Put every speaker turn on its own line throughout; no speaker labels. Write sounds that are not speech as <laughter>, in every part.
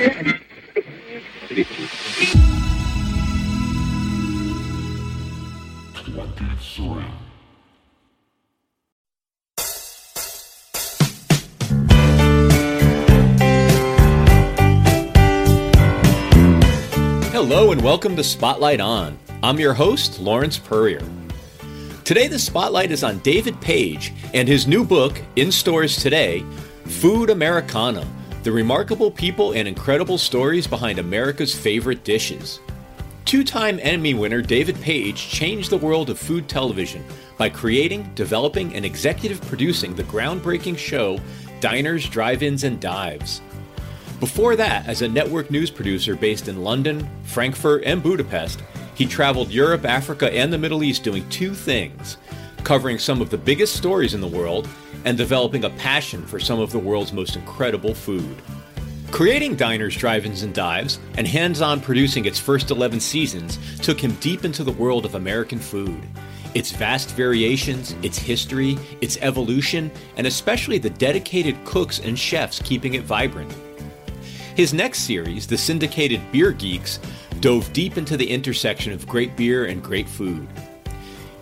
Hello and welcome to Spotlight On. I'm your host, Lawrence Purrier. Today, the spotlight is on David Page and his new book, in stores today Food Americana The Remarkable People and Incredible Stories Behind America's Favorite Dishes. Two time Emmy winner David Page changed the world of food television by creating, developing, and executive producing the groundbreaking show Diners, Drive Ins, and Dives. Before that, as a network news producer based in London, Frankfurt, and Budapest, he traveled Europe, Africa, and the Middle East doing two things covering some of the biggest stories in the world and developing a passion for some of the world's most incredible food. Creating Diners, Drive Ins, and Dives and hands on producing its first 11 seasons took him deep into the world of American food. Its vast variations, its history, its evolution, and especially the dedicated cooks and chefs keeping it vibrant. His next series, the syndicated Beer Geeks, dove deep into the intersection of great beer and great food.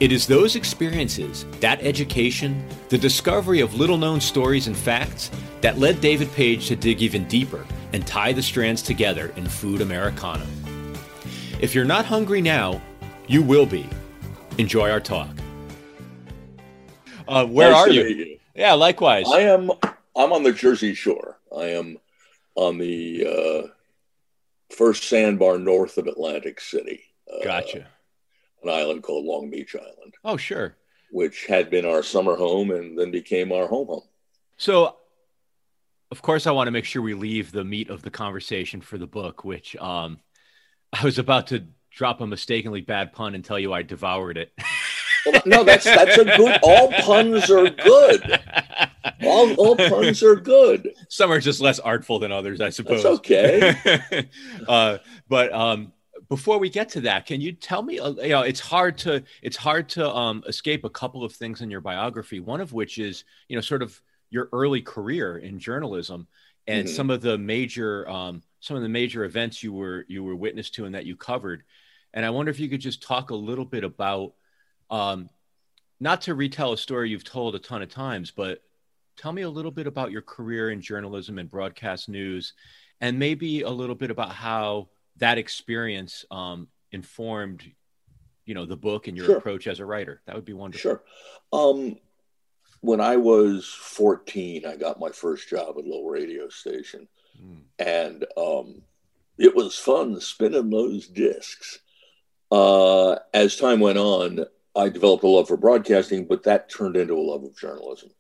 It is those experiences, that education, the discovery of little known stories and facts that led David Page to dig even deeper and tie the strands together in Food Americana. If you're not hungry now, you will be. Enjoy our talk. Uh, where
Nice
are you?
you.
Yeah, likewise.
I am. I'm on the Jersey Shore. I am on the uh, first sandbar north of Atlantic City. Uh,
Gotcha.
An island called Long Beach Island,
Oh, sure.
which had been our summer home and then became our home home.
So, of course, I want to make sure we leave the meat of the conversation for the book, which um, I was about to drop a mistakenly bad pun and tell you I devoured it.
Well, no, that's that's a good. All puns are good. All all puns are good.
Some are just less artful than others, I suppose.
That's okay. <laughs>
uh, but um, before we get to that, can you tell me? uh, You know, it's hard to it's hard to um, escape a couple of things in your biography. One of which is you know sort of your early career in journalism and
Mhm.
some of the major um, some of the major events you were you were witness to and that you covered. And I wonder if you could just talk a little bit about um, not to retell a story you've told a ton of times, but tell me a little bit about your career in journalism and broadcast news, and maybe a little bit about how that experience um, informed, you know, the book and your
Sure.
approach as a writer. That would be wonderful.
Sure. Um, when I was 14, I got my first job at a little radio station.
Mm.
and um, it was fun spinning those discs. Uh, as time went on, I developed a love for broadcasting, but that turned into a love of journalism.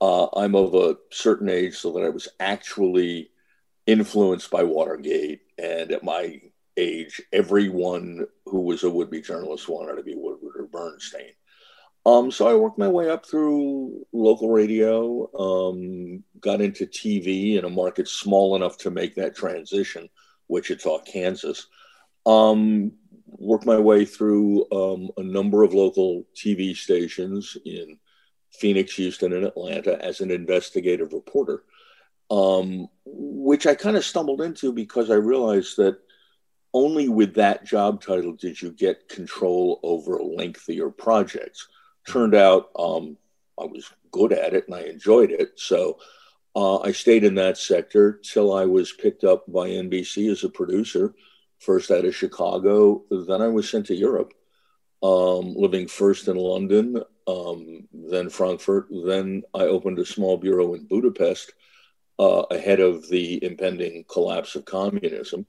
Uh, I'm of a certain age, so that I was actually influenced by Watergate, and at my age, everyone who was a would-be journalist wanted to be Woodward or Bernstein. Um, so I worked my way up through local radio, um, got into TV in a market small enough to make that transition, Wichita, Kansas. Um, worked my way through um, a number of local TV stations in Phoenix, Houston, and Atlanta as an investigative reporter, um, which I kind of stumbled into because I realized that only with that job title did you get control over lengthier projects turned out um, I was good at it and I enjoyed it. So uh, I stayed in that sector till I was picked up by NBC as a producer, first out of Chicago. Then I was sent to Europe, um, living first in London, um, then Frankfurt. Then I opened a small bureau in Budapest uh, ahead of the impending collapse of communism,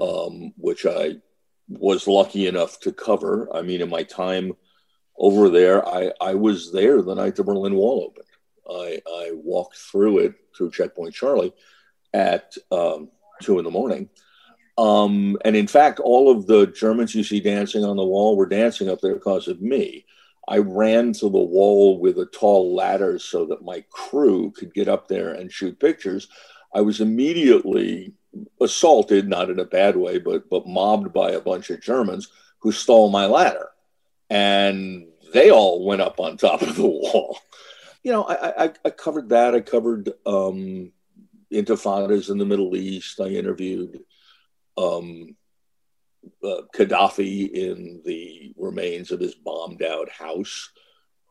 um, which I was lucky enough to cover. I mean, in my time over there, I, I was there the night the Berlin Wall opened. I, I walked through it through Checkpoint Charlie at um, two in the morning. Um, and in fact, all of the Germans you see dancing on the wall were dancing up there because of me. I ran to the wall with a tall ladder so that my crew could get up there and shoot pictures. I was immediately assaulted, not in a bad way, but but mobbed by a bunch of Germans who stole my ladder and they all went up on top of the wall. You know, I, I, I covered that. I covered um, intifadas in the Middle East. I interviewed um, uh, Gaddafi in the remains of his bombed out house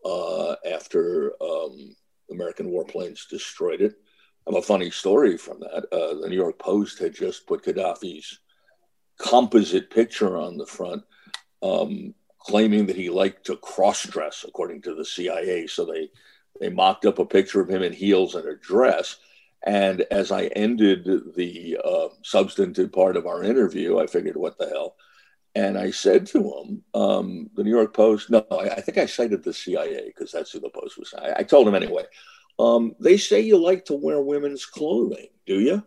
uh, after um, American warplanes destroyed it. I have a funny story from that. Uh, the New York Post had just put Gaddafi's composite picture on the front, um, claiming that he liked to cross dress, according to the CIA. So they they mocked up a picture of him in heels and a dress. And as I ended the uh, substantive part of our interview, I figured, what the hell? And I said to him, um, the New York Post, no, I, I think I cited the CIA because that's who the Post was. I, I told him anyway, um, they say you like to wear women's clothing, do you?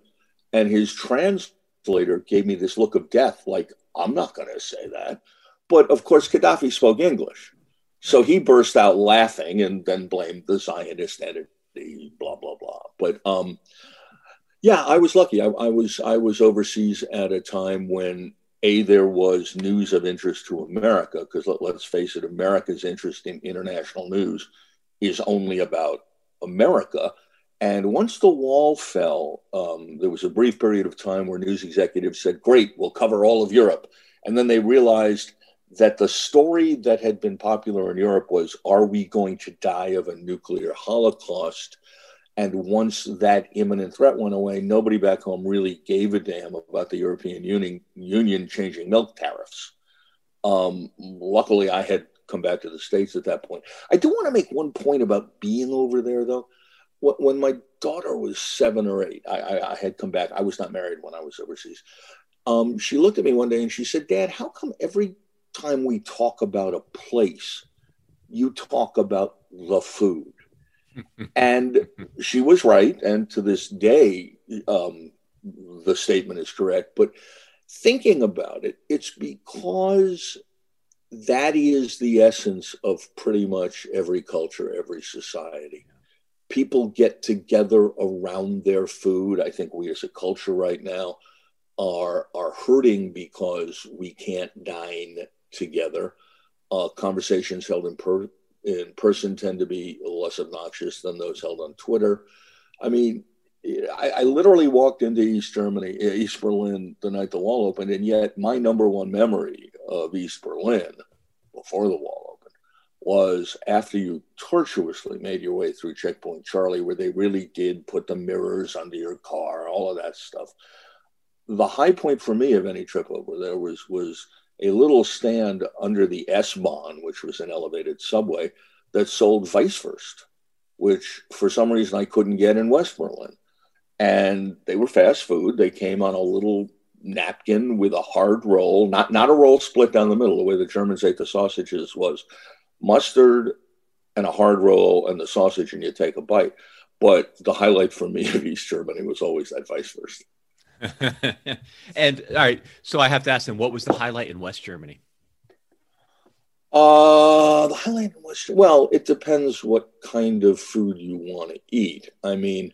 And his translator gave me this look of death, like, I'm not going to say that. But of course, Gaddafi spoke English. So he burst out laughing and then blamed the Zionist entity, blah, blah, blah. But um, yeah, I was lucky. I, I was I was overseas at a time when a there was news of interest to America because let, us face it, America's interest in international news is only about America. And once the wall fell, um, there was a brief period of time where news executives said, "Great, we'll cover all of Europe," and then they realized that the story that had been popular in Europe was, "Are we going to die of a nuclear holocaust?" And once that imminent threat went away, nobody back home really gave a damn about the European Union, Union changing milk tariffs. Um, luckily, I had come back to the States at that point. I do want to make one point about being over there, though. When my daughter was seven or eight, I, I, I had come back. I was not married when I was overseas. Um, she looked at me one day and she said, Dad, how come every time we talk about a place, you talk about the food? <laughs> and she was right. And to this day, um, the statement is correct. But thinking about it, it's because that is the essence of pretty much every culture, every society. People get together around their food. I think we as a culture right now are are hurting because we can't dine together. Uh, conversations held in per, in person tend to be less obnoxious than those held on Twitter. I mean, I, I, literally walked into East Germany, uh, East Berlin, the night the wall opened, and yet my number one memory of East Berlin before the wall opened was after you tortuously made your way through Checkpoint Charlie, where they really did put the mirrors under your car, all of that stuff. The high point for me of any trip over there was was a little stand under the S Bahn, which was an elevated subway that sold vice Weisswurst, which for some reason I couldn't get in West Berlin. And they were fast food. They came on a little napkin with a hard roll, not, not a roll split down the middle, the way the Germans ate the sausages was mustard and a hard roll and the sausage, and you take a bite. But the highlight for me of East Germany was always that Weisswurst. <laughs>
and all right, so I have to ask them, what was the highlight in West Germany?
Uh, the highlight in West, well, it depends what kind of food you want to eat. I mean,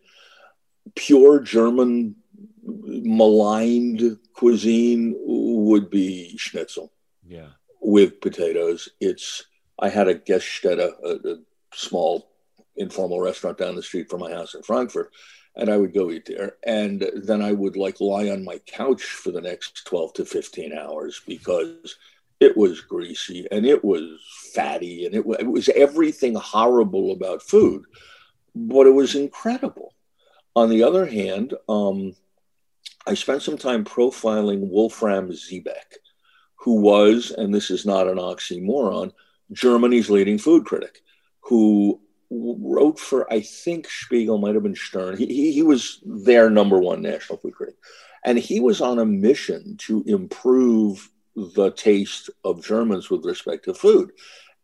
pure German maligned cuisine would be schnitzel.
Yeah.
With potatoes. It's, I had a Gaststätte, a, a small informal restaurant down the street from my house in Frankfurt and I would go eat there. And then I would like lie on my couch for the next 12 to 15 hours because it was greasy and it was fatty and it, it was everything horrible about food, but it was incredible. On the other hand, um, I spent some time profiling Wolfram Siebeck, who was, and this is not an oxymoron, Germany's leading food critic, who wrote for I think Spiegel might have been Stern. He, he, he was their number one national food critic, and he was on a mission to improve the taste of Germans with respect to food,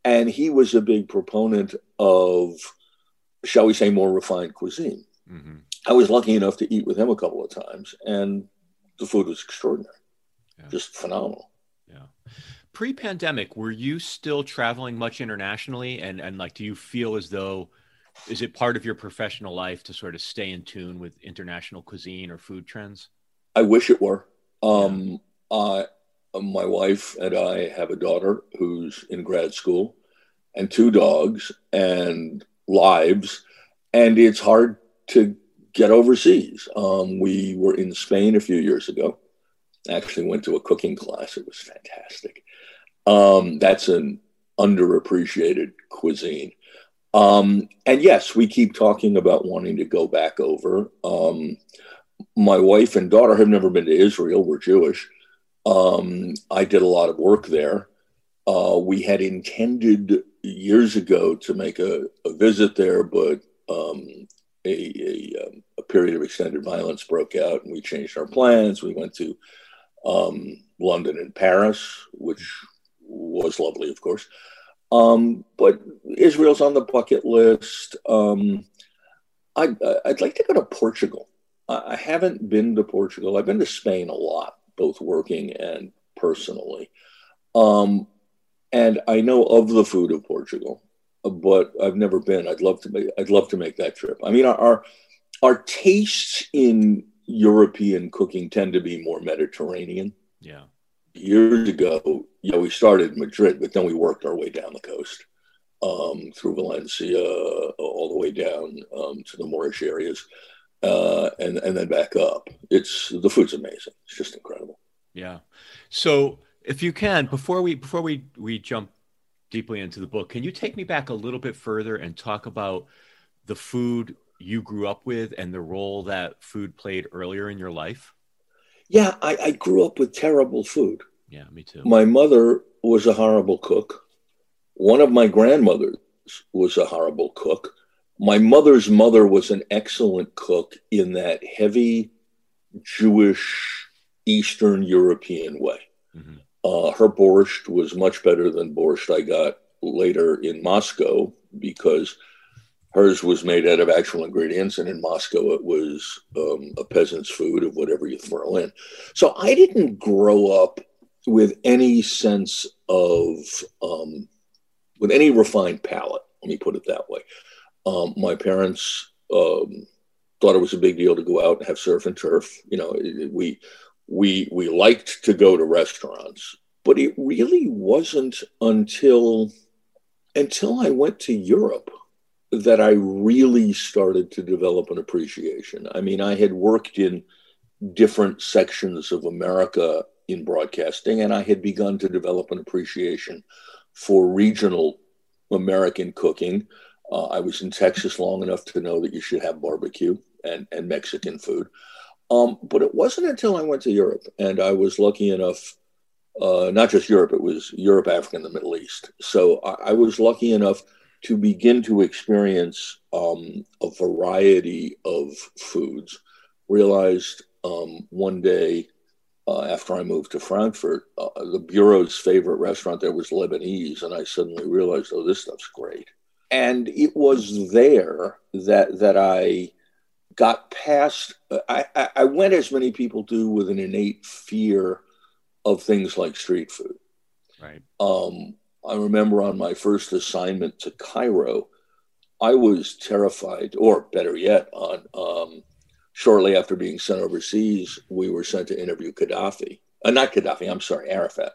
and he was a big proponent of, shall we say, more refined cuisine. Mm-hmm. I was lucky enough to eat with him a couple of times, and the food was extraordinary, yeah. just phenomenal
pre-pandemic were you still traveling much internationally and and like do you feel as though is it part of your professional life to sort of stay in tune with international cuisine or food trends
i wish it were um uh, my wife and i have a daughter who's in grad school and two dogs and lives and it's hard to get overseas. Um, we were in Spain a few years ago. Actually, went to a cooking class. It was fantastic. Um, that's an underappreciated cuisine. Um, and yes, we keep talking about wanting to go back over. Um, my wife and daughter have never been to Israel. We're Jewish. Um, I did a lot of work there. Uh, we had intended years ago to make a, a visit there, but um, a, a, um, a, period of extended violence broke out and we changed our plans. We went to um, London and Paris, which was lovely, of course. Um, but Israel's on the bucket list. Um, I, would like to go to Portugal. I haven't been to Portugal. I've been to Spain a lot, both working and personally. Um, and I know of the food of Portugal, but I've never been. I'd love to make. I'd love to make that trip. I mean, our our tastes in European cooking tend to be more Mediterranean.
Yeah.
Years ago, yeah, we started in Madrid, but then we worked our way down the coast um, through Valencia, all the way down um, to the Moorish areas, uh, and and then back up. It's the food's amazing. It's just incredible.
Yeah. So if you can, before we before we we jump deeply into the book, can you take me back a little bit further and talk about the food you grew up with and the role that food played earlier in your life?
Yeah, I, I grew up with terrible food.
Yeah, me too.
My mother was a horrible cook. One of my grandmothers was a horrible cook. My mother's mother was an excellent cook in that heavy Jewish Eastern European way. Mm-hmm. Uh, her borscht was much better than borscht I got later in Moscow because hers was made out of actual ingredients, and in Moscow it was um, a peasant's food of whatever you throw in. So I didn't grow up with any sense of um, with any refined palate. Let me put it that way. Um, my parents um, thought it was a big deal to go out and have surf and turf. You know, we we we liked to go to restaurants, but it really wasn't until until I went to Europe that I really started to develop an appreciation. I mean, I had worked in different sections of America in broadcasting, and I had begun to develop an appreciation for regional American cooking. Uh, I was in Texas long enough to know that you should have barbecue and, and Mexican food. Um, but it wasn't until I went to Europe and I was lucky enough, uh, not just Europe, it was Europe, Africa, and the Middle East. So I, I was lucky enough to begin to experience um, a variety of foods. Realized um, one day uh, after I moved to Frankfurt, uh, the bureau's favorite restaurant there was Lebanese, and I suddenly realized, oh, this stuff's great. And it was there that that I got past. I, I went as many people do with an innate fear of things like street food.
Right.
Um, I remember on my first assignment to Cairo, I was terrified, or better yet, on um, shortly after being sent overseas, we were sent to interview Gaddafi. Uh, not Gaddafi, I'm sorry, Arafat.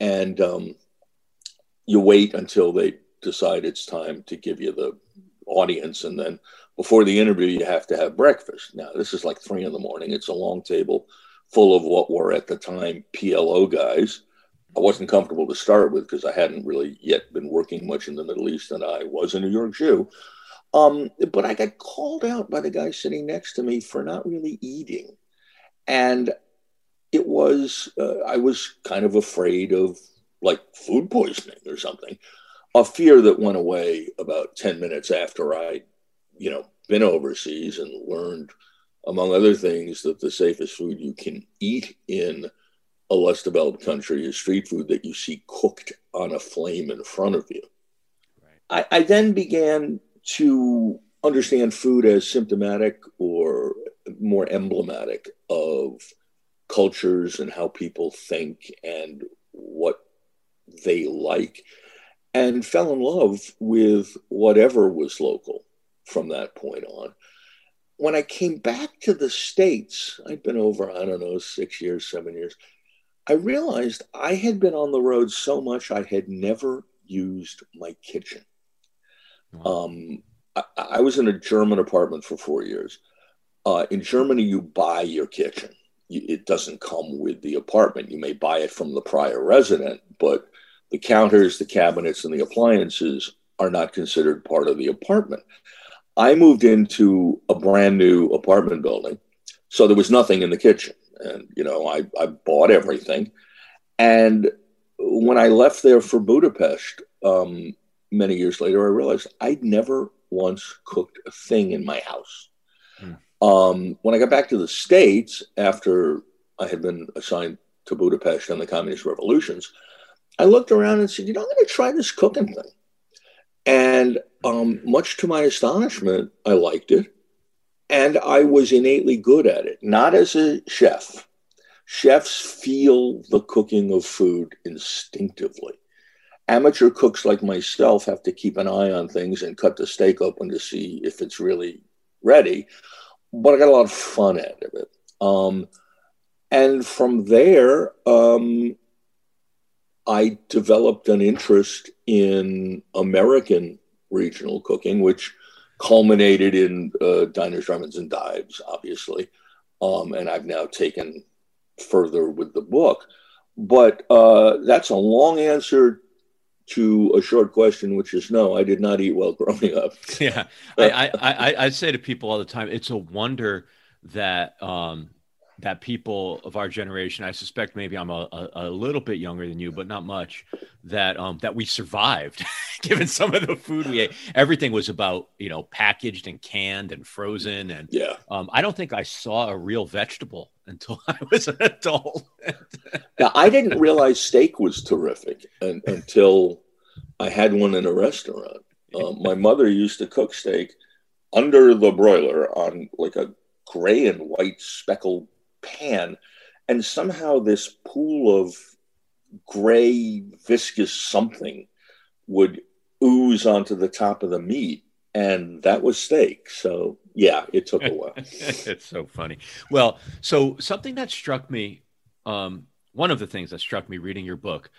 And um, you wait until they decide it's time to give you the audience, and then before the interview, you have to have breakfast. Now, this is like three in the morning. It's a long table full of what were at the time PLO guys. I wasn't comfortable to start with because I hadn't really yet been working much in the Middle East and I was a New York Jew. Um, but I got called out by the guy sitting next to me for not really eating. And it was, uh, I was kind of afraid of like food poisoning or something. A fear that went away about 10 minutes after I you know, been overseas and learned, among other things, that the safest food you can eat in a less developed country is street food that you see cooked on a flame in front of you. Right. I, I then began to understand food as symptomatic or more emblematic of cultures and how people think and what they like, and fell in love with whatever was local from that point on. When I came back to the States, I'd been over, I don't know, six years, seven years. I realized I had been on the road so much I had never used my kitchen. Um, I, I, was in a German apartment for four years. Uh, in Germany, you buy your kitchen. It doesn't come with the apartment. You may buy it from the prior resident, but the counters, the cabinets, and the appliances are not considered part of the apartment. I moved into a brand new apartment building, so there was nothing in the kitchen. And, you know, I, I bought everything. And when I left there for Budapest um, many years later, I realized I'd never once cooked a thing in my house. Hmm. Um, when I got back to the States after I had been assigned to Budapest and the communist revolutions, I looked around and said, you know, I'm going to try this cooking thing. And um, much to my astonishment, I liked it. And I was innately good at it, not as a chef. Chefs feel the cooking of food instinctively. Amateur cooks like myself have to keep an eye on things and cut the steak open to see if it's really ready. But I got a lot of fun out of it. Um, and from there, um, I developed an interest in American regional cooking, which culminated in uh, diners, drive-ins, and dives, obviously. Um, and I've now taken further with the book. But uh, that's a long answer to a short question, which is no, I did not eat well <laughs> growing up.
Yeah, I, I, I, I say to people all the time, it's a wonder that um, that people of our generation, I suspect maybe I'm a, a, a, little bit younger than you, but not much, that um, that we survived, <laughs> given some of the food we ate. Everything was about you know packaged and canned and frozen, and
yeah.
Um, I don't think I saw a real vegetable <laughs> until I was an adult.
now, I didn't <laughs> realize steak was terrific and, until I had one in a restaurant. Um, my mother used to cook steak under the broiler on like a gray and white speckled pan, and somehow this pool of gray viscous something would ooze onto the top of the meat, and that was steak. So yeah, it took a <laughs> while.
it's so funny. Well, so something that struck me, um, one of the things that struck me reading your book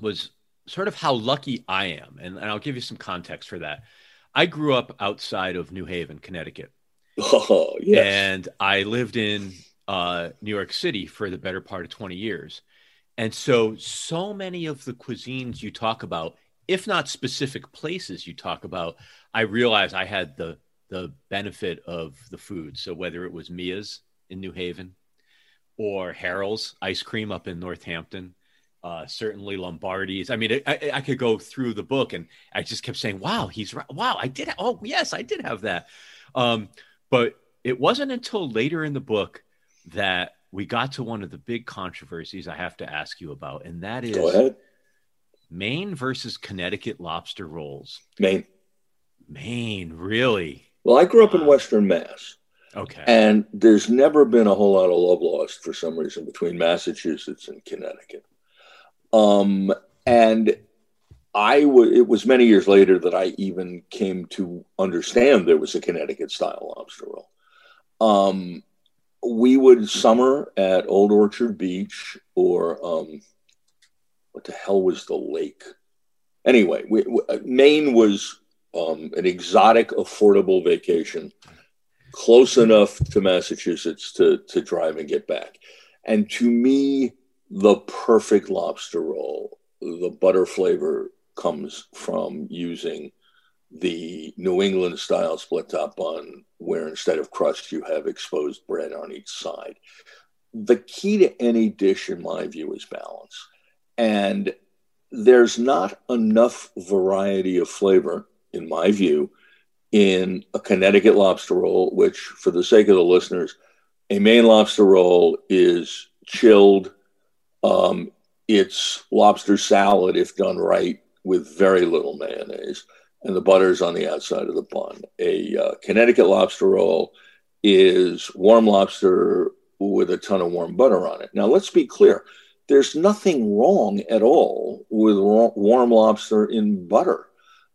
was sort of how lucky I am, and, and I'll give you some context for that. I grew up outside of New Haven, Connecticut.
Oh, yes.
And I lived in uh, New York City for the better part of 20 years. And so, so many of the cuisines you talk about, if not specific places you talk about, I realized I had the the benefit of the food. So whether it was Mia's in New Haven or Herrell's ice cream up in Northampton, uh, certainly Lombardi's. I mean, I, I, could go through the book and I just kept saying, wow, he's right. Wow, I did. Oh, yes, I did have that. Um, but it wasn't until later in the book that we got to one of the big controversies I have to ask you about, and that is Maine versus Connecticut lobster rolls.
Maine.
Maine, really?
Well, I grew up in Western Mass.
Okay.
And there's never been a whole lot of love lost for some reason between Massachusetts and Connecticut. Um, and It was many years later that I even came to understand there was a Connecticut style lobster roll. Um, we would summer at Old Orchard Beach or um, what the hell was the lake? Anyway, we, we, Maine was um, an exotic, affordable vacation, close enough to Massachusetts to, to drive and get back. And to me, the perfect lobster roll, the butter flavor comes from using the New England style split top bun, where instead of crust, you have exposed bread on each side. The key to any dish, in my view, is balance. And there's not enough variety of flavor, in my view, in a Connecticut lobster roll, which, for the sake of the listeners, a Maine lobster roll is chilled. Um, it's lobster salad if done right with very little mayonnaise and the butter is on the outside of the bun. A uh, Connecticut lobster roll is warm lobster with a ton of warm butter on it. Now, let's be clear there's nothing wrong at all with warm lobster in butter.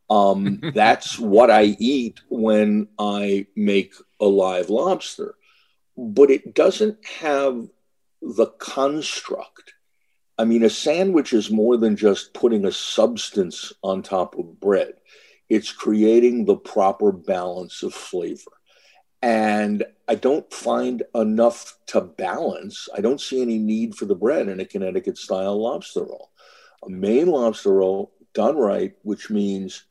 Um, <laughs> that's what I eat when I make a live lobster, but it doesn't have the construct. I mean, a sandwich is more than just putting a substance on top of bread it's creating the proper balance of flavor. and I don't find enough to balance. I don't see any need for the bread in a Connecticut style lobster roll. A Maine lobster roll done right, which means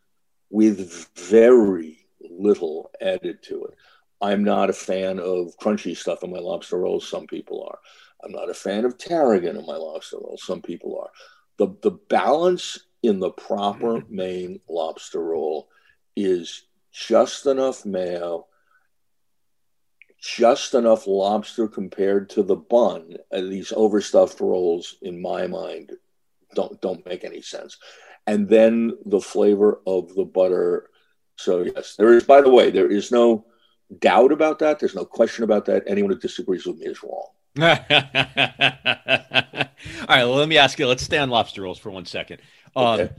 with very little added to it. I'm not a fan of crunchy stuff in my lobster rolls. Some people are. I'm not a fan of tarragon in my lobster rolls. Some people are. The, the balance in the proper mm-hmm. Maine lobster roll is just enough mayo, just enough lobster compared to the bun. And these overstuffed rolls, in my mind, don't don't make any sense. And then the flavor of the butter. So yes, there is. By the way, there is no doubt about that. There's no question about that. Anyone who disagrees with me is wrong.
All right, well, let me ask you. Let's stay on lobster rolls for one second. Um, okay.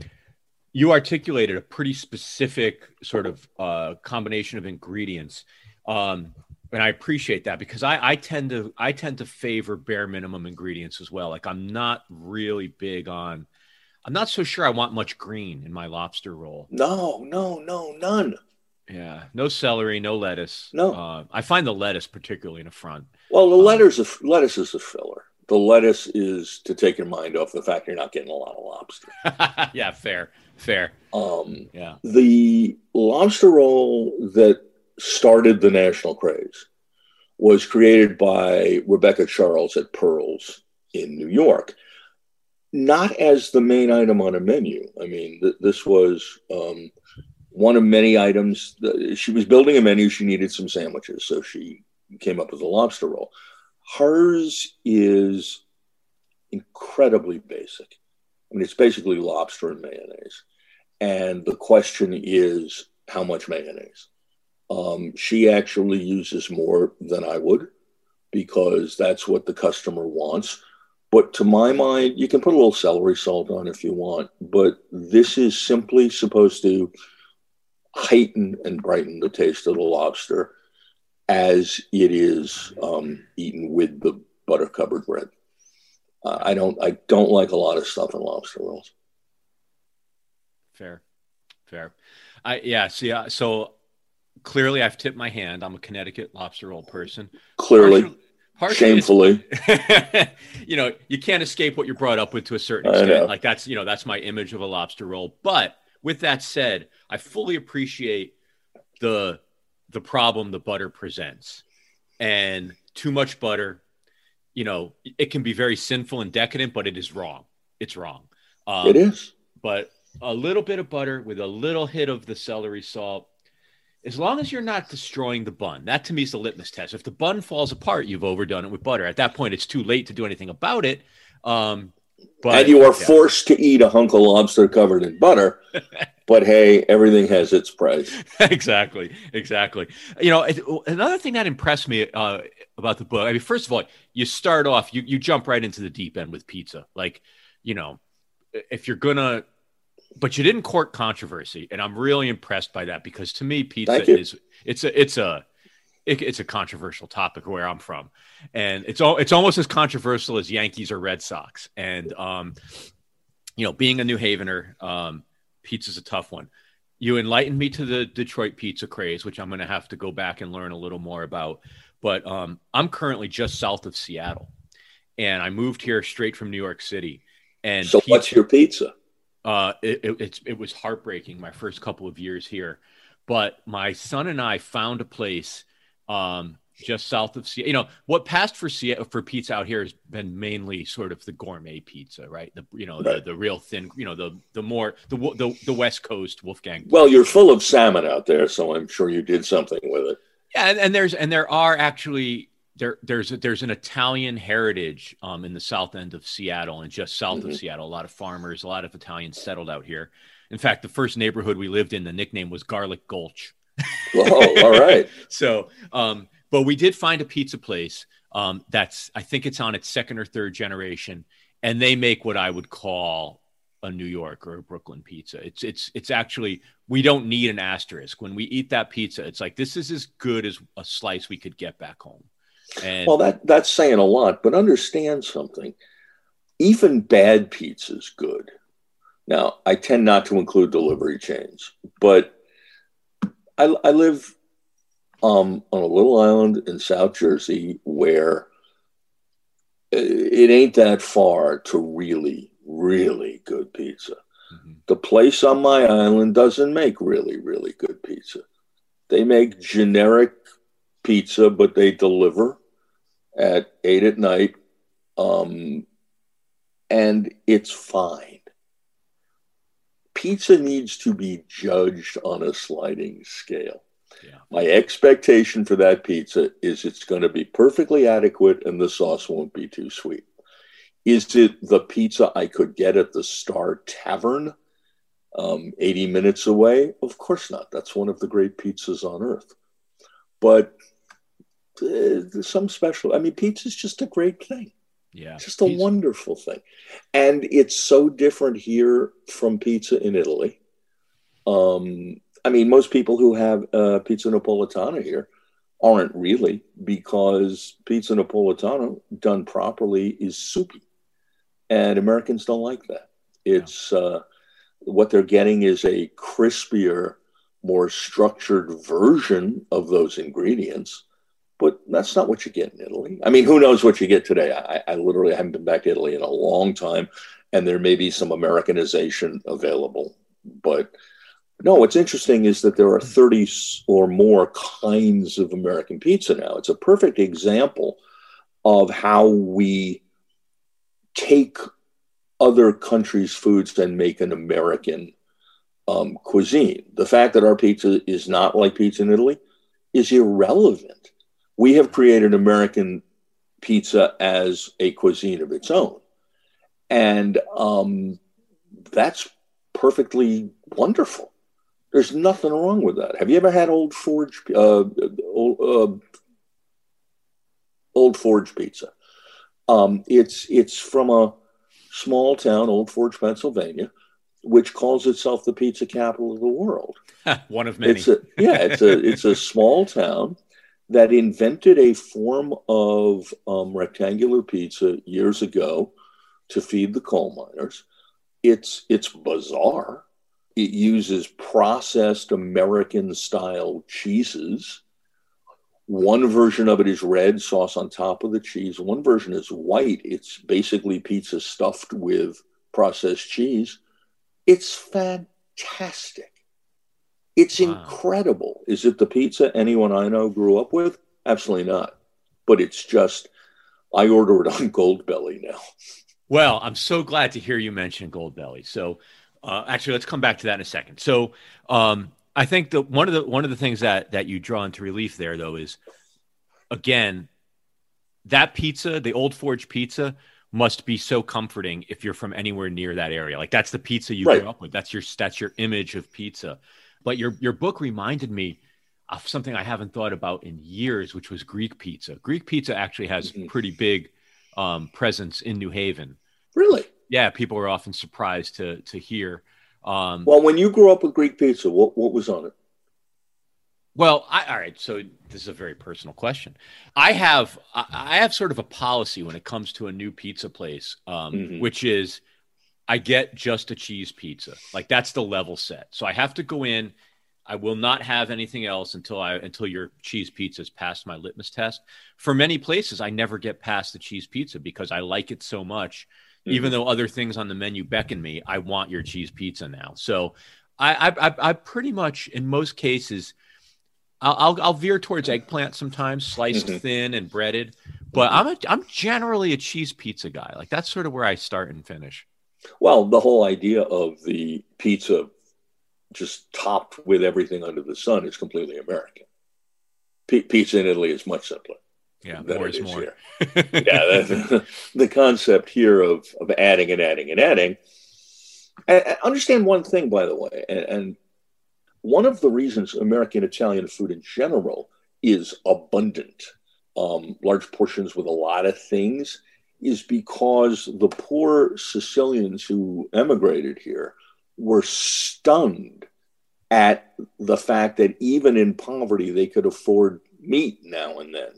You articulated a pretty specific sort of uh, combination of ingredients, um, and I appreciate that because I, I tend to I tend to favor bare minimum ingredients as well. Like I'm not really big on. I'm not so sure I want much green in my lobster roll.
No, no, no, none.
Yeah, no celery, no lettuce.
No,
uh, I find the lettuce particularly in the front.
Well, the lettuce, um, lettuce is a filler the lettuce is to take your mind off the fact you're not getting a lot of lobster. <laughs>
yeah, fair, fair.
Um, yeah. The lobster roll that started the national craze was created by Rebecca Charles at Pearls in New York, not as the main item on a menu. I mean, th- this was um, one of many items. She was building a menu. She needed some sandwiches, so she came up with a lobster roll. Hers is incredibly basic. I mean, it's basically lobster and mayonnaise. And the question is how much mayonnaise? Um, she actually uses more than I would because that's what the customer wants. But to my mind, you can put a little celery salt on if you want, but this is simply supposed to heighten and brighten the taste of the lobster as it is um, eaten with the butter covered bread. Uh, I don't I don't like a lot of stuff in lobster rolls.
Fair, fair. I yeah. See, uh, so clearly I've tipped my hand. I'm a Connecticut lobster roll person.
Clearly. Partially, partially shamefully <laughs>
you know you can't escape what you're brought up with to a certain extent like that's you know that's my image of a lobster roll but with that said i fully appreciate the the problem the butter presents. And too much butter, you know, it can be very sinful and decadent, but it is wrong. It's wrong.
Um, it is.
But a little bit of butter with a little hit of the celery salt, as long as you're not destroying the bun, that to me is the litmus test. If the bun falls apart, you've overdone it with butter. At that point, it's too late to do anything about it. Um,
but, and you are yeah. forced to eat a hunk of lobster covered in butter. <laughs> but hey, everything has its price. <laughs>
exactly, exactly. You know, another thing that impressed me uh, about the book. I mean, first of all, you start off, you you jump right into the deep end with pizza. Like, you know, if you're gonna, but you didn't court controversy, and I'm really impressed by that because to me, pizza is it's a it's a it, it's a controversial topic where I'm from, and it's all it's almost as controversial as Yankees or Red Sox. And um, you know, being a New Havener, um, pizza's a tough one. You enlightened me to the Detroit pizza craze, which I'm going to have to go back and learn a little more about. But um, I'm currently just south of Seattle, and I moved here straight from New York City. And
so, pizza, what's your pizza?
Uh, it, it, it was heartbreaking my first couple of years here, but my son and I found a place um, just south of Seattle. You know what passed for Seattle for pizza out here has been mainly sort of the gourmet pizza, right? The you know right. the, the real thin, you know the the more the, the the West Coast Wolfgang.
Well, you're full of salmon out there, so I'm sure you did something with it.
Yeah, and, and there's and there are actually there there's there's an Italian heritage um, in the south end of Seattle and just south mm-hmm. of Seattle. A lot of farmers, a lot of Italians settled out here. In fact, the first neighborhood we lived in, the nickname was Garlic Gulch
oh, all right. <laughs>
so, um, but we did find a pizza place um, that's, I think it's on its second or third generation, and they make what I would call a New York or a Brooklyn pizza. It's it's it's actually we don't need an asterisk when we eat that pizza. It's like this is as good as a slice we could get back home.
And well, that that's saying a lot, but understand something. Even bad pizza is good. Now, I tend not to include delivery chains, but I, I live um, on a little island in South Jersey where it ain't that far to really, really good pizza. Mm-hmm. The place on my island doesn't make really, really good pizza. They make generic pizza, but they deliver at eight at night. Um, and it's fine. Pizza needs to be judged on a sliding scale. Yeah. My expectation for that pizza is it's going to be perfectly adequate and the sauce won't be too sweet. Is it the pizza I could get at the Star Tavern um, 80 minutes away? Of course not. That's one of the great pizzas on earth. But uh, some special, I mean, pizza is just a great thing.
Yeah.
Just a pizza. wonderful thing. And it's so different here from pizza in Italy. Um, I mean, most people who have uh, pizza napolitana here aren't really because pizza napolitana done properly is soupy, and Americans don't like that. It's yeah. uh, what they're getting is a crispier, more structured version of those ingredients. But that's not what you get in Italy. I mean, who knows what you get today? I, I literally haven't been back to Italy in a long time, and there may be some Americanization available. But no, what's interesting is that there are 30 or more kinds of American pizza now. It's a perfect example of how we take other countries' foods and make an American um, cuisine. The fact that our pizza is not like pizza in Italy is irrelevant. We have created American pizza as a cuisine of its own. And um, that's perfectly wonderful. There's nothing wrong with that. Have you ever had Old Forge, uh, old, uh, old Forge pizza? Um, it's it's from a small town, Old Forge, Pennsylvania, which calls itself the pizza capital of the world. <laughs>
One of many.
It's a, yeah, it's a it's a small town that invented a form of um, rectangular pizza years ago to feed the coal miners. It's it's bizarre it uses processed American style cheeses. One version of it is red sauce on top of the cheese. One version is white. It's basically pizza stuffed with processed cheese. It's fantastic. It's wow. incredible. Is it the pizza anyone I know grew up with? Absolutely not. But it's just, I order it on <laughs> Goldbelly now.
Well, I'm so glad to hear you mention Goldbelly. So, uh, actually, let's come back to that in a second. So, um, I think that one of the one of the things that that you draw into relief there, though, is again that pizza, the Old Forge pizza, must be so comforting if you're from anywhere near that area. Like that's the pizza you right. grew up with. That's your that's your image of pizza. But your your book reminded me of something I haven't thought about in years, which was Greek pizza. Greek pizza actually has mm-hmm. pretty big um, presence in New Haven.
Really?
yeah, people are often surprised to to hear. Um,
well, when you grew up with Greek pizza, what what was on it?
Well, I, all right. So this is a very personal question. I have I have sort of a policy when it comes to a new pizza place, um, mm-hmm. which is I get just a cheese pizza. Like that's the level set. So I have to go in. I will not have anything else until I until your cheese pizza has passed my litmus test. For many places, I never get past the cheese pizza because I like it so much Mm-hmm. Even though other things on the menu beckon me, I want your cheese pizza now. So I, I, I pretty much, in most cases, I'll, I'll, I'll veer towards eggplant sometimes, sliced mm-hmm. thin and breaded. But mm-hmm. I'm a, I'm generally a cheese pizza guy. Like that's sort of where I start and finish.
Well, the whole idea of the pizza just topped with everything under the sun is completely American. P- pizza in Italy is much simpler.
Yeah, more is more. <laughs>
yeah, the, the concept here of of adding and adding and adding. And understand one thing, by the way, and, and one of the reasons American Italian food in general is abundant, um, large portions with a lot of things, is because the poor Sicilians who emigrated here were stunned at the fact that even in poverty they could afford meat now and then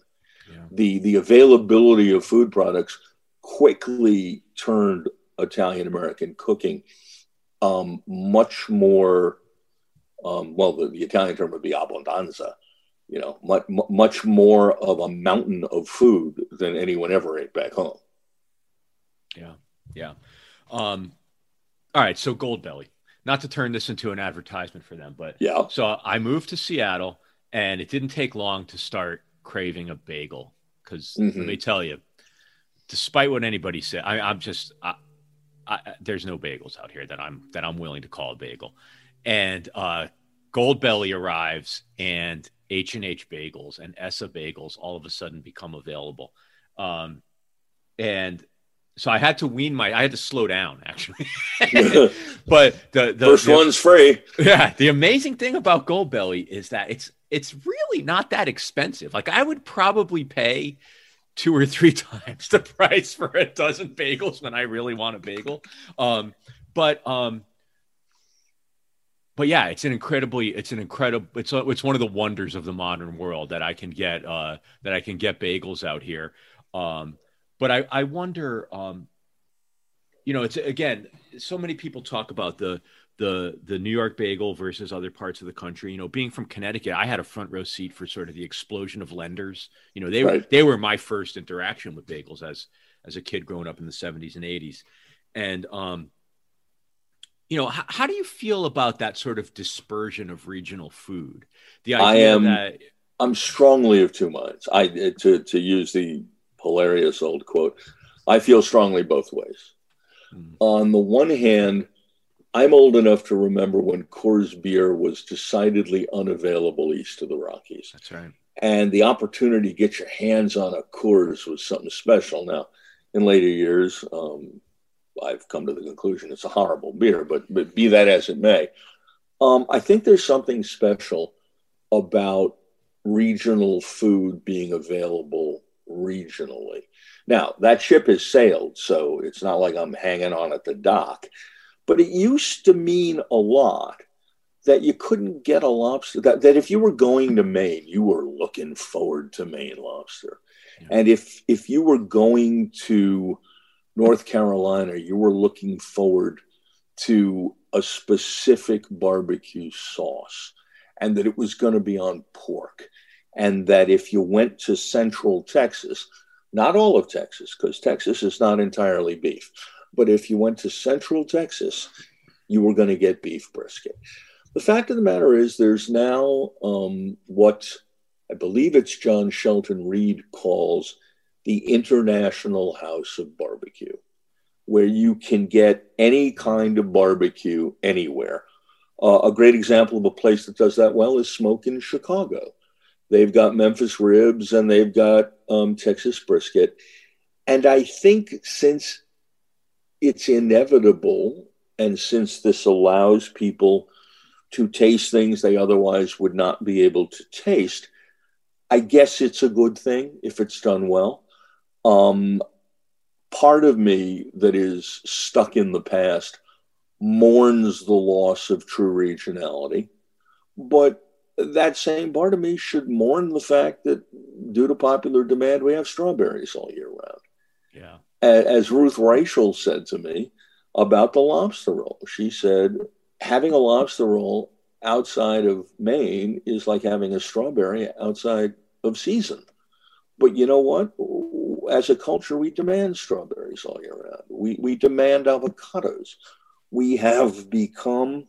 the the availability of food products quickly turned Italian American cooking um, much more. Um, well, the, the, Italian term would be abbondanza. you know, much, much more of a mountain of food than anyone ever ate back home.
Yeah, yeah. Um, all right, so Goldbelly. Not to turn this into an advertisement for them, but
yeah.
So I moved to Seattle, and it didn't take long to start craving a bagel because mm-hmm. let me tell you, despite what anybody said, I, am just I, I, there's no bagels out here that I'm that I'm willing to call a bagel, and uh, Goldbelly arrives, and H and H Bagels and Essa Bagels all of a sudden become available, um, and so I had to wean my I had to slow down actually. <laughs> <laughs> but the, the
first
the,
one's free.
Yeah, the amazing thing about Goldbelly is that it's it's really not that expensive. Like I would probably pay two or three <laughs> times the price for a dozen bagels when I really want a bagel. Um, but um, but yeah, it's an incredibly, it's an incredible, it's a, it's one of the wonders of the modern world that I can get, uh, that I can get bagels out here. Um, but I, I wonder, um, you know, it's again, so many people talk about the, the, the New York bagel versus other parts of the country. You know, being from Connecticut, I had a front row seat for sort of the explosion of Lender's. You know, they right. were, they were my first interaction with bagels as, as a kid growing up in the 70s and 80s. And, um, you know, how, how, do you feel about that sort of dispersion of regional food?
The idea I am, that I'm strongly of two minds. I to to use the hilarious old quote, I feel strongly both ways. Hmm. On the one hand, I'm old enough to remember when Coors beer was decidedly unavailable east of the Rockies.
That's right.
And the opportunity to get your hands on a Coors was something special. Now, in later years, um, I've come to the conclusion it's a horrible beer, but, but be that as it may. Um, I think there's something special about regional food being available regionally. Now, that ship has sailed, so it's not like I'm hanging on at the dock, but it used to mean a lot that you couldn't get a lobster, that, that if you were going to Maine, you were looking forward to Maine lobster. Yeah. And if, if you were going to, North Carolina, you were looking forward to a specific barbecue sauce and that it was going to be on pork. And that if you went to Central Texas, not all of Texas, because Texas is not entirely beef, but if you went to Central Texas, you were going to get beef brisket. The fact of the matter is, there's now um, what I believe it's John Shelton Reed calls the International House of Barbecue, where you can get any kind of barbecue anywhere. Uh, a great example of a place that does that well is Smoque in Chicago. They've got Memphis ribs and they've got um, Texas brisket. And I think since it's inevitable and since this allows people to taste things they otherwise would not be able to taste, I guess it's a good thing if it's done well. Um, part of me that is stuck in the past mourns the loss of true regionality, but that same part of me should mourn the fact that due to popular demand, we have strawberries all year round.
Yeah.
As Ruth Reichl said to me about the lobster roll, she said, having a lobster roll outside of Maine is like having a strawberry outside of season. But you know what? as a culture, we demand strawberries all year round. We, we demand avocados. We have become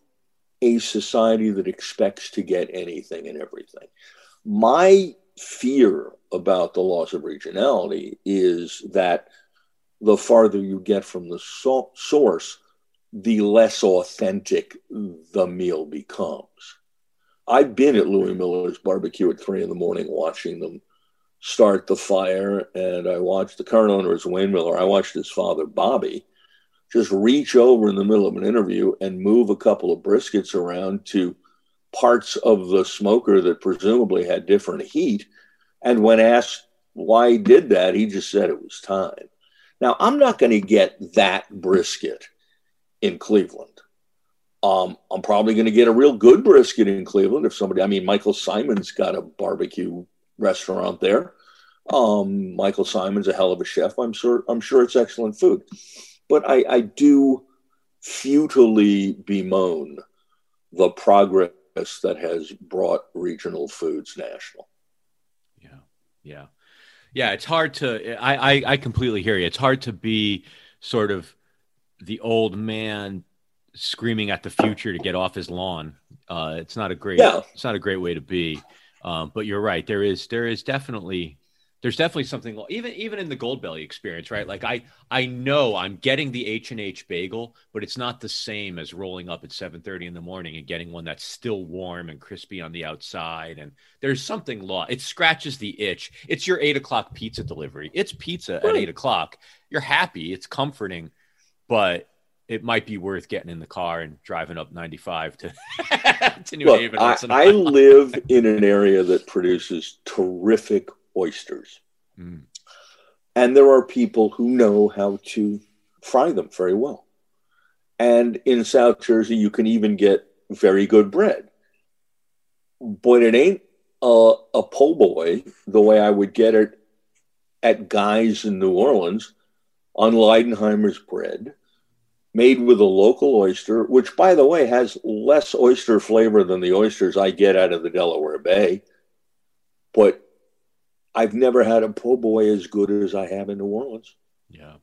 a society that expects to get anything and everything. My fear about the loss of regionality is that the farther you get from the so- source, the less authentic the meal becomes. I've been at Louie hmm. Mueller's barbecue at three in the morning watching them start the fire. And I watched the current owner is Wayne Mueller. I watched his father, Bobby, just reach over in the middle of an interview and move a couple of briskets around to parts of the smoker that presumably had different heat. And when asked why he did that, he just said it was time. Now, I'm not going to get that brisket in Cleveland. Um, I'm probably going to get a real good brisket in Cleveland if somebody, I mean, Michael Symon's got a barbecue restaurant there. Um, Michael Symon's a hell of a chef. I'm sure. I'm sure it's excellent food, but I, I do futilely bemoan the progress that has brought regional foods national.
Yeah, yeah, yeah. It's hard to. I, I I completely hear you. It's hard to be sort of the old man screaming at the future to get off his lawn. Uh, it's not a great. Yeah. It's not a great way to be. Um, but you're right. There is there is definitely there's definitely something even even in the Goldbelly experience, right? Like I I know I'm getting the H and H bagel, but it's not the same as rolling up at 7:30 in the morning and getting one that's still warm and crispy on the outside. And there's something law. It scratches the itch. It's your eight o'clock pizza delivery. It's pizza at hmm. eight o'clock. You're happy. It's comforting, but it might be worth getting in the car and driving up 95 to, <laughs> to New Look, Haven.
I, I live in an area that produces terrific oysters. Mm. And there are people who know how to fry them very well. And in South Jersey, you can even get very good bread. But it ain't a, a po' boy the way I would get it at Guy's in New Orleans on Leidenheimer's bread, made with a local oyster, which, by the way, has less oyster flavor than the oysters I get out of the Delaware Bay. But I've never had a po' boy as good as I have in New Orleans.
Yeah.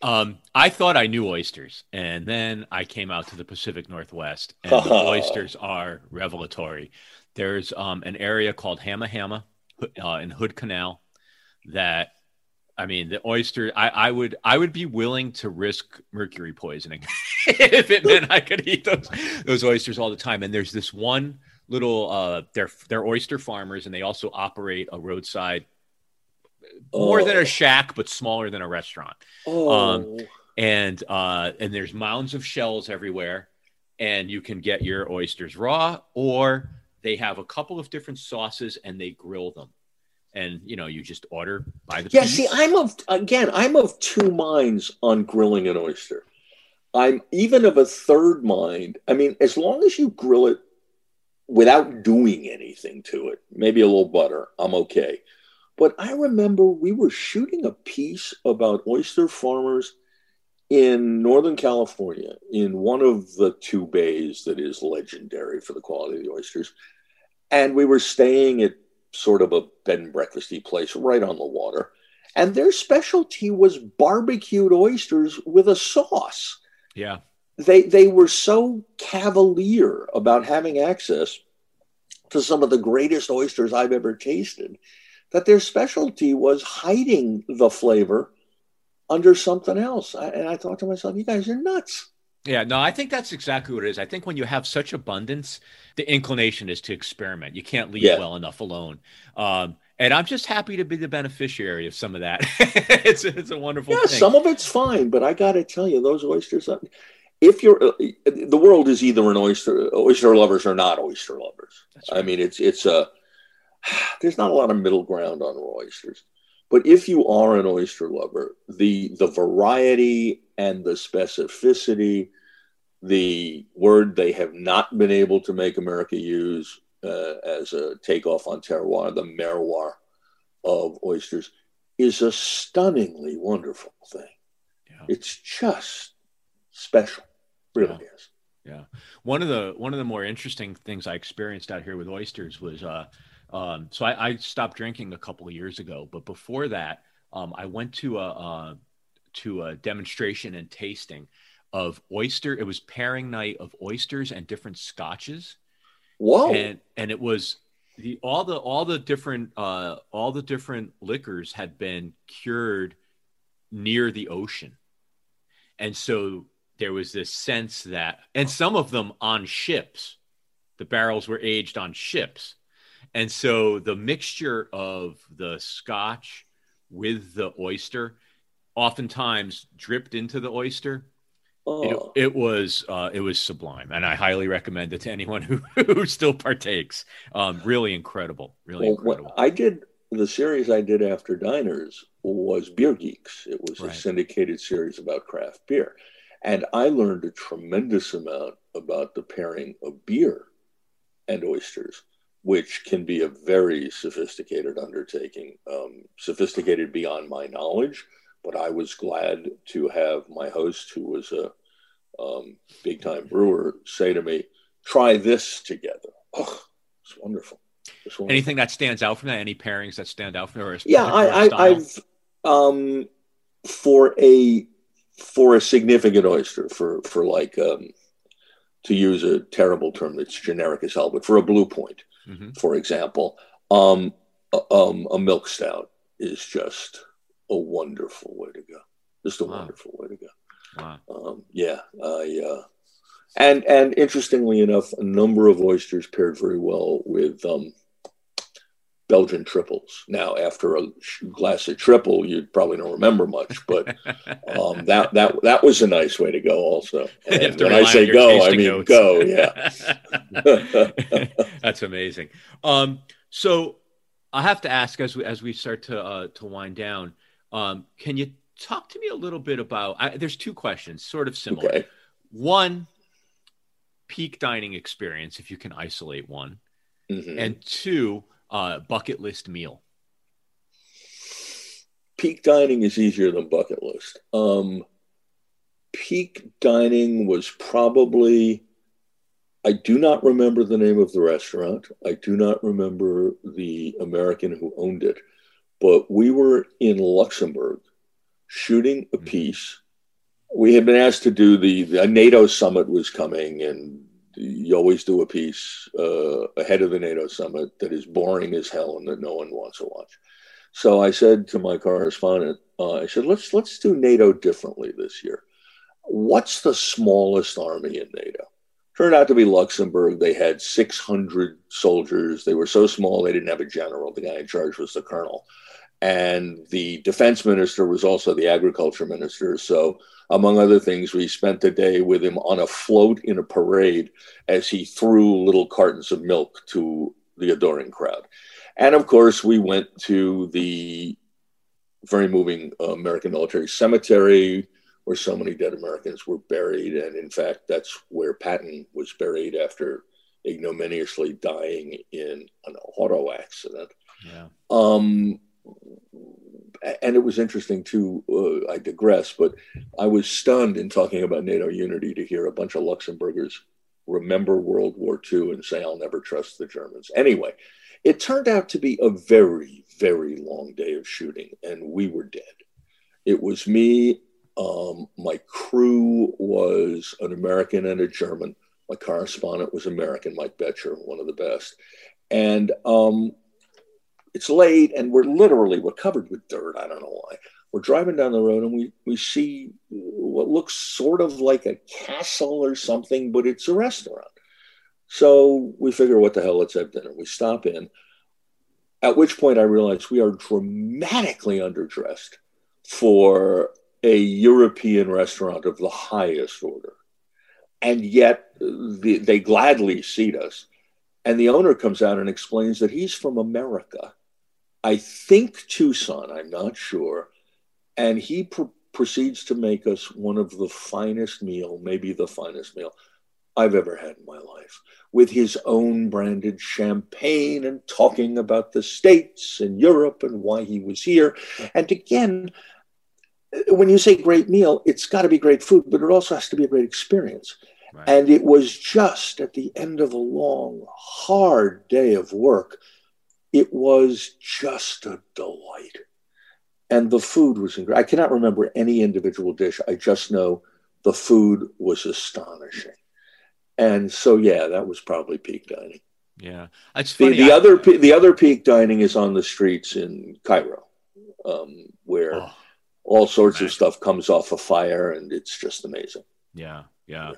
Um, I thought I knew oysters, and then I came out to the Pacific Northwest, and the <laughs> oysters are revelatory. There's um, an area called Hamma Hamma uh, in Hood Canal that, I mean, the oyster. I, I would I would be willing to risk mercury poisoning <laughs> if it meant I could eat those those oysters all the time. And there's this one little uh they're they're oyster farmers and they also operate a roadside oh. more than a oh. shack but smaller than a restaurant oh. um and uh and there's mounds of shells everywhere and you can get your oysters raw or they have a couple of different sauces and they grill them and you know you just order by the
yeah piece. see i'm of again i'm of two minds on grilling an oyster i'm even of a third mind i mean as long as you grill it without doing anything to it, maybe a little butter, I'm okay. But I remember we were shooting a piece about oyster farmers in Northern California in one of the two bays that is legendary for the quality of the oysters. And we were staying at sort of a bed and breakfasty place right on the water. And their specialty was barbecued oysters with a sauce.
Yeah
they they were so cavalier about having access to some of the greatest oysters I've ever tasted that their specialty was hiding the flavor under something else. I, and I thought to myself, you guys are nuts.
Yeah, no, I think that's exactly what it is. I think when you have such abundance, the inclination is to experiment. You can't leave yeah. well enough alone. Um, and I'm just happy to be the beneficiary of some of that. <laughs> it's, it's a wonderful
yeah,
thing.
some of it's fine, but I got to tell you, those oysters, if you're uh, the world is either an oyster oyster lovers or not oyster lovers. Right. I mean, it's it's a <sighs> there's not a lot of middle ground on oysters. But if you are an oyster lover, the the variety and the specificity, the word they have not been able to make America use uh, as a takeoff on terroir, the merroir of oysters, is a stunningly wonderful thing. Yeah. It's just special. Really
yeah. is. Yeah. One of the one of the more interesting things I experienced out here with oysters was uh um so I, I stopped drinking a couple of years ago, but before that, um I went to a uh to a demonstration and tasting of oyster. It was pairing night of oysters and different scotches.
Whoa.
And and it was the all the all the different uh all the different liquors had been cured near the ocean. And so there was this sense that, and some of them on ships, the barrels were aged on ships. And so the mixture of the scotch with the oyster oftentimes dripped into the oyster. Oh. It, it, was uh, it was sublime, and I highly recommend it to anyone who, <laughs> who still partakes. Um, really incredible, really well, incredible.
I did the series I did after Diners was Beer Geeks. It was right. a syndicated series about craft beer, and I learned a tremendous amount about the pairing of beer and oysters, which can be a very sophisticated undertaking, um, sophisticated beyond my knowledge. But I was glad to have my host, who was a um, big time brewer, say to me, try this together. Oh, it's wonderful.
It's wonderful. Anything that stands out from that? Any pairings that stand out from there?
Yeah, I, I, I've um, for a for a significant oyster for for like um, to use a terrible term that's generic as hell, but for a blue point, mm-hmm. for example, um, a, um, a milk stout is just a wonderful way to go. Just a wow. wonderful way to go. Wow. Um, yeah, I, uh, and and interestingly enough, a number of oysters paired very well with um, Belgian triples. Now, after a glass of triple, you probably don't remember much, but um, <laughs> that that that was a nice way to go. Also, and when I say go, I mean notes. go. <laughs> Yeah, <laughs>
that's amazing. Um, so I have to ask as we as we start to uh, to wind down. Um, can you talk to me a little bit about? I, there's two questions, sort of similar. Okay. One, peak dining experience, if you can isolate one, mm-hmm. and two uh, bucket list meal?
Peak dining is easier than bucket list. Um, peak dining was probably, I do not remember the name of the restaurant. I do not remember the American who owned it, but we were in Luxembourg shooting a mm-hmm. piece. We had been asked to do the, the NATO summit was coming and you always do a piece uh, ahead of the NATO summit that is boring as hell and that no one wants to watch. So I said to my correspondent, uh, I said, let's let's do NATO differently this year. What's the smallest army in NATO? Turned out to be Luxembourg. They had 600 soldiers. They were so small they didn't have a general. The guy in charge was the colonel, and the defense minister was also the agriculture minister. So among other things, we spent the day with him on a float in a parade as he threw little cartons of milk to the adoring crowd. And of course, we went to the very moving American military cemetery where so many dead Americans were buried. And in fact, that's where Patton was buried after ignominiously dying in an auto accident. Yeah. Um, and it was interesting too. Uh, I digress, but I was stunned in talking about NATO unity to hear a bunch of Luxembourgers remember World War II and say, I'll never trust the Germans. Anyway, it turned out to be a very, very long day of shooting, and we were dead. It was me. Um, my crew was an American and a German. My correspondent was American, Mike Boettcher, one of the best. And um, it's late and we're literally we're covered with dirt. I don't know why. We're driving down the road and we we see what looks sort of like a castle or something, but it's a restaurant. So we figure, what the hell? Let's have dinner. We stop in. At which point I realize we are dramatically underdressed for a European restaurant of the highest order. And yet the, they gladly seat us. And the owner comes out and explains that he's from America I think Tucson, I'm not sure. And he pr- proceeds to make us one of the finest meal, maybe the finest meal I've ever had in my life, with his own branded champagne and talking about the States and Europe and why he was here. And again, when you say great meal, it's got to be great food, but it also has to be a great experience. Right. And it was just at the end of a long, hard day of work it was just a delight. And the food was incredible. I cannot remember any individual dish. I just know the food was astonishing. And so, yeah, that was probably peak dining.
Yeah, it's
funny. The, the I, other the other peak dining is on the streets in Cairo, um, where oh, all sorts man. of stuff comes off a fire, and it's just amazing.
Yeah, yeah.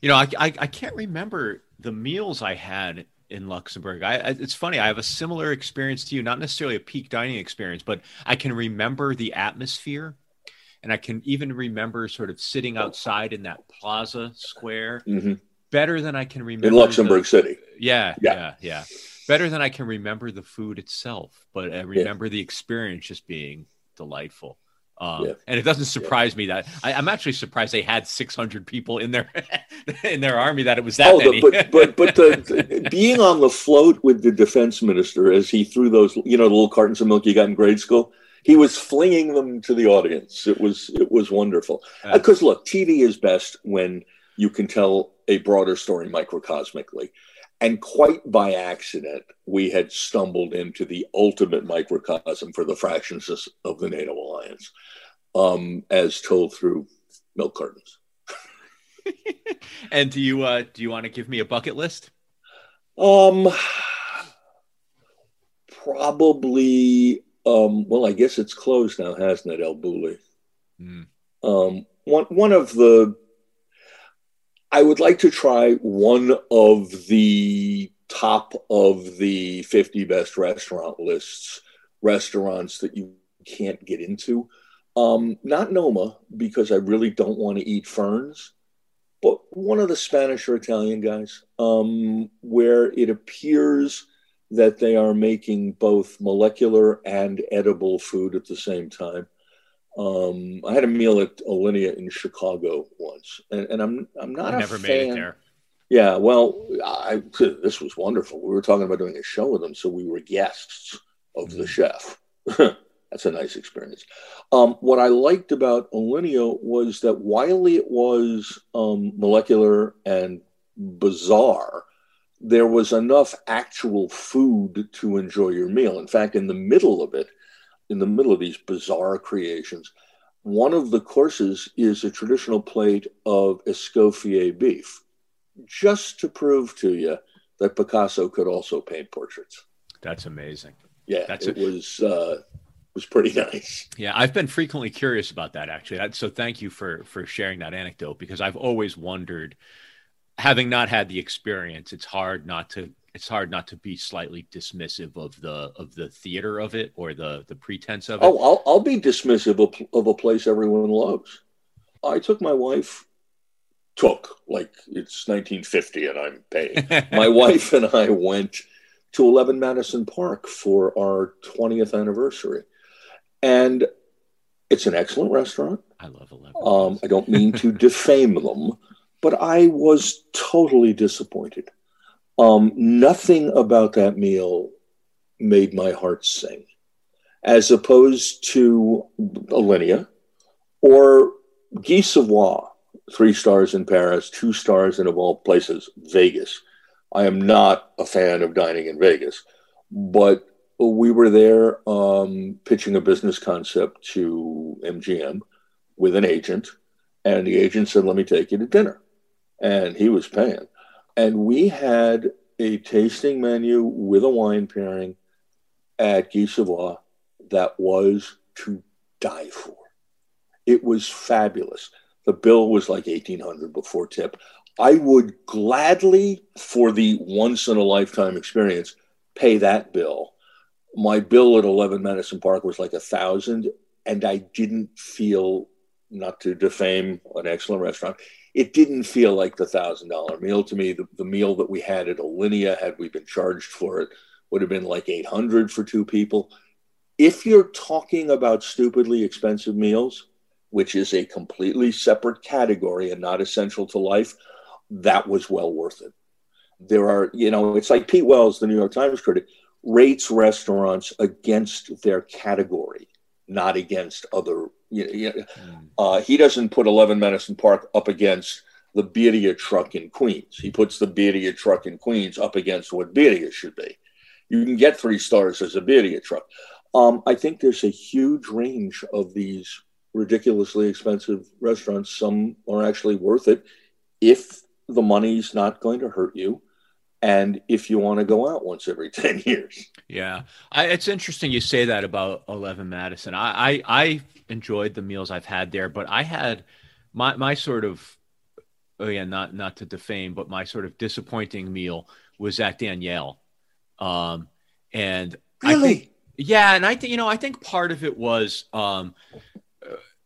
You know, I, I, I can't remember the meals I had in Luxembourg. I, it's funny. I have a similar experience to you, not necessarily a peak dining experience, but I can remember the atmosphere, and I can even remember sort of sitting outside in that plaza square mm-hmm. better than I can remember
in Luxembourg
the,
City.
Yeah, yeah, yeah, yeah, Better than I can remember the food itself, but I remember yeah. the experience just being delightful. Um, yeah. And it doesn't surprise yeah. me that I, am actually surprised they had 600 people in their <laughs> in their army that it was that oh, many.
but but but <laughs> the, being on the float with the defense minister as he threw those you know the little cartons of milk you got in grade school, he was flinging them to the audience. It was it was wonderful because look, TV is best when you can tell a broader story microcosmically. And quite by accident, we had stumbled into the ultimate microcosm for the fractions of the NATO alliance, um, as told through milk cartons. <laughs>
and do you uh, do you want to give me a bucket list?
Um, probably. Um, well, I guess it's closed now, hasn't it, El Bulli? Mm. Um, one one of the I would like to try one of the top of the 50 best restaurant lists, restaurants that you can't get into. Um, not Noma, because I really don't want to eat ferns, but one of the Spanish or Italian guys, um, where it appears that they are making both molecular and edible food at the same time. Um, I had a meal at Alinea in Chicago once, and, and I'm I'm not
I never made it there.
Yeah, well, I, this was wonderful. We were talking about doing a show with them, so we were guests of mm. the chef. <laughs> That's a nice experience. Um, what I liked about Alinea was that while it was um, molecular and bizarre, there was enough actual food to enjoy your meal. In fact, in the middle of it, in the middle of these bizarre creations. One of the courses is a traditional plate of Escoffier beef, just to prove to you that Picasso could also paint portraits.
That's amazing.
Yeah,
That's
it a- was uh, was pretty <laughs> nice.
Yeah, I've been frequently curious about that actually. So thank you for for sharing that anecdote because I've always wondered, having not had the experience, it's hard not to it's hard not to be slightly dismissive of the of the theater of it or the the pretense of it.
Oh, I'll, I'll be dismissive of, of a place everyone loves. I took my wife, took like it's 1950 and I'm paying. <laughs> my wife and I went to 11 Madison Park for our 20th anniversary, and it's an excellent restaurant.
I love 11.
Um, I don't mean to defame them, but I was totally disappointed. Um, nothing about that meal made my heart sing, as opposed to Alinea or Guy Savoy, three stars in Paris, two stars in, of all places, Vegas. I am not a fan of dining in Vegas, but we were there um, pitching a business concept to MGM with an agent, and the agent said, Let me take you to dinner. And he was paying. And we had a tasting menu with a wine pairing at Guy Savoy that was to die for. It was fabulous. The bill was like 1800 before tip. I would gladly, for the once in a lifetime experience, pay that bill. My bill at 11 Madison Park was like a thousand, and I didn't feel, not to defame an excellent restaurant, it didn't feel like the thousand dollar meal to me. The, the meal that we had at Alinea, had we been charged for it, would have been like 800 for two people. If you're talking about stupidly expensive meals, which is a completely separate category and not essential to life, that was well worth it. There are, you know, it's like Pete Wells, the New York Times critic, rates restaurants against their category, not against other you, you, mm. uh, he doesn't put 11 Madison Park up against the Birria truck in Queens. He puts the Birria truck in Queens up against what Birria should be. You can get three stars as a Birria truck. Um, I think there's a huge range of these ridiculously expensive restaurants. Some are actually worth it if the money's not going to hurt you and if you want to go out once every <laughs> 10 years.
Yeah. I, it's interesting you say that about 11 Madison. I, I, I enjoyed the meals I've had there, but I had my my sort of oh yeah, not not to defame, but my sort of disappointing meal was at Daniel. Um, and
really?
I think, yeah, and I think you know, I think part of it was um,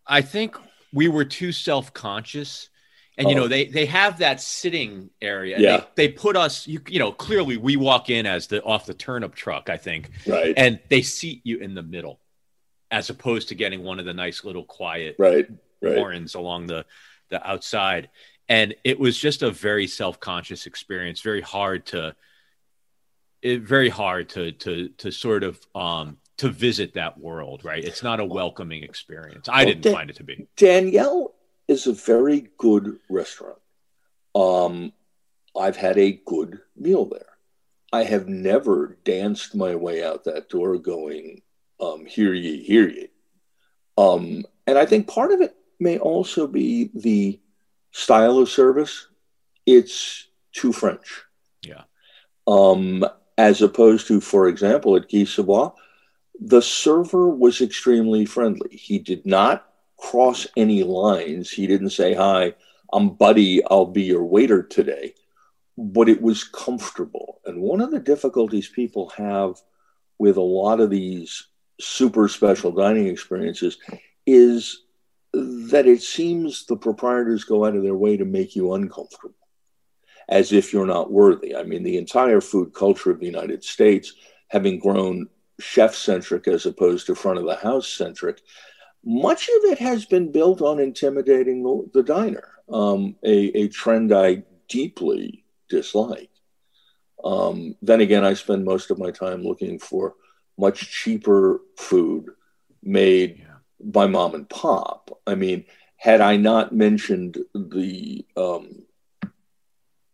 I think we were too self conscious. And oh. you know oh. they they have that sitting area.
Yeah.
They, they put us. You you know clearly we walk in as the off the turnip truck. I think.
Right.
And they seat you in the middle as opposed to getting one of the nice little quiet
right, right.
warrens along the the outside. And it was just a very self-conscious experience, very hard to it, very hard to to to sort of um to visit that world, right? It's not a welcoming experience. I well, didn't Dan- find it to be.
Daniel is a very good restaurant. um, I've had a good meal there. I have never danced my way out that door going, um, hear ye, hear ye. Um, and I think part of it may also be the style of service. It's too French.
Yeah.
Um, as opposed to, for example, at Guy Savoy, the server was extremely friendly. He did not cross any lines. He didn't say, Hi, I'm Buddy, I'll be your waiter today. But it was comfortable. And one of the difficulties people have with a lot of these super special dining experiences is that it seems the proprietors go out of their way to make you uncomfortable as if you're not worthy. I mean, the entire food culture of the United States, having grown chef centric as opposed to front of the house centric, much of it has been built on intimidating the, the diner, um, a, a, trend I deeply dislike. Um, then again, I spend most of my time looking for much cheaper food made yeah. by mom and pop. I mean, had I not mentioned the um,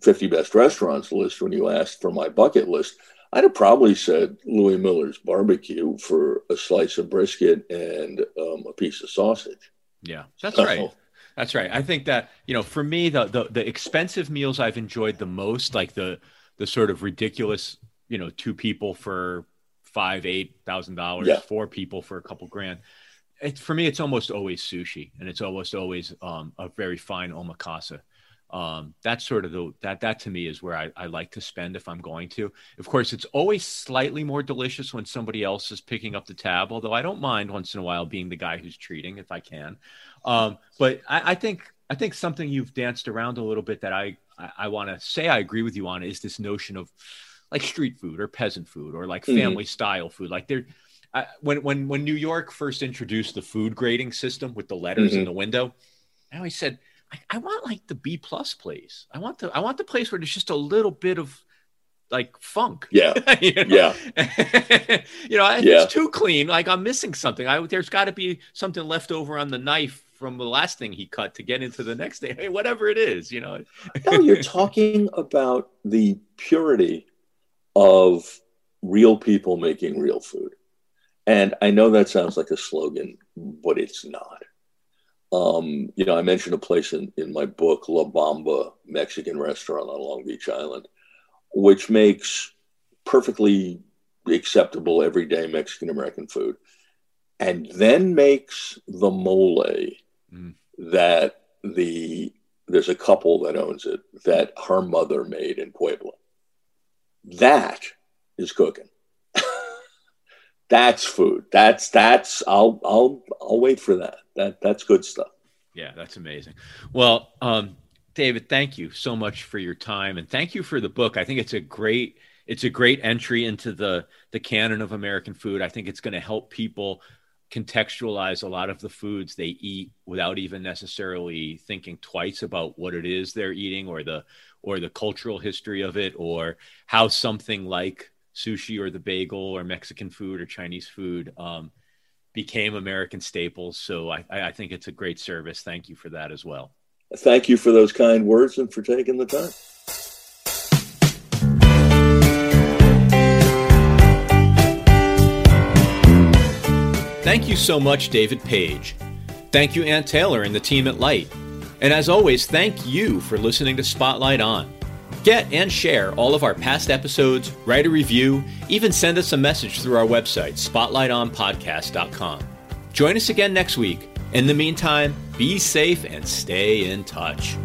50 best restaurants list when you asked for my bucket list, I'd have probably said Louie Mueller's barbecue for a slice of brisket and um, a piece of sausage.
Yeah, that's so, right. That's right. I think that you know, for me, the, the the expensive meals I've enjoyed the most, like the the sort of ridiculous, you know, two people for five, eight thousand dollars, yeah. four people for a couple grand. It's for me, it's almost always sushi, and it's almost always um, a very fine omakase um, that's sort of the that that to me is where I, I like to spend if I'm going to. Of course, it's always slightly more delicious when somebody else is picking up the tab. Although I don't mind once in a while being the guy who's treating if I can. Um, but I, I, think I think something you've danced around a little bit that I I, I want to say I agree with you on is this notion of like street food or peasant food or like mm-hmm. family mm-hmm. style food. Like there, when when when New York first introduced the food grading system with the letters mm-hmm. in the window, I always said I, I want like the B plus place. I want the I want the place where there's just a little bit of like funk. <laughs>
Yeah. you know?
Yeah. <laughs> you know, yeah. it's too clean. Like I'm missing something. I there's got to be something left over on the knife from the last thing he cut to get into the next day. Hey, whatever it is, you know.
no, you're <laughs> talking about the purity of real people making real food. And I know that sounds like a slogan, but it's not. Um, you know, I mentioned a place in, in my book, La Bamba Mexican restaurant on Long Beach Island, which makes perfectly acceptable everyday Mexican American food, and then makes the mole mm. that the there's a couple that owns it that her mother made in Puebla. That is cooking. <laughs> that's food. That's that's I'll I'll I'll wait for that. That that's good stuff.
Yeah, that's amazing. Well, um, David, thank you so much for your time and thank you for the book. I think it's a great it's a great entry into the the canon of American food. I think it's going to help people contextualize a lot of the foods they eat without even necessarily thinking twice about what it is they're eating or the or the cultural history of it or how something like sushi or the bagel or Mexican food or Chinese food um, became American staples. So I, I think it's a great service. Thank you for that as well.
Thank you for those kind words and for taking the time.
Thank you so much, David Page. Thank you, Ann Taylor and the team at Light. And as always, thank you for listening to Spotlight On. Get and share all of our past episodes, write a review, even send us a message through our website, spotlightonpodcast.com. Join us again next week. In the meantime, be safe and stay in touch.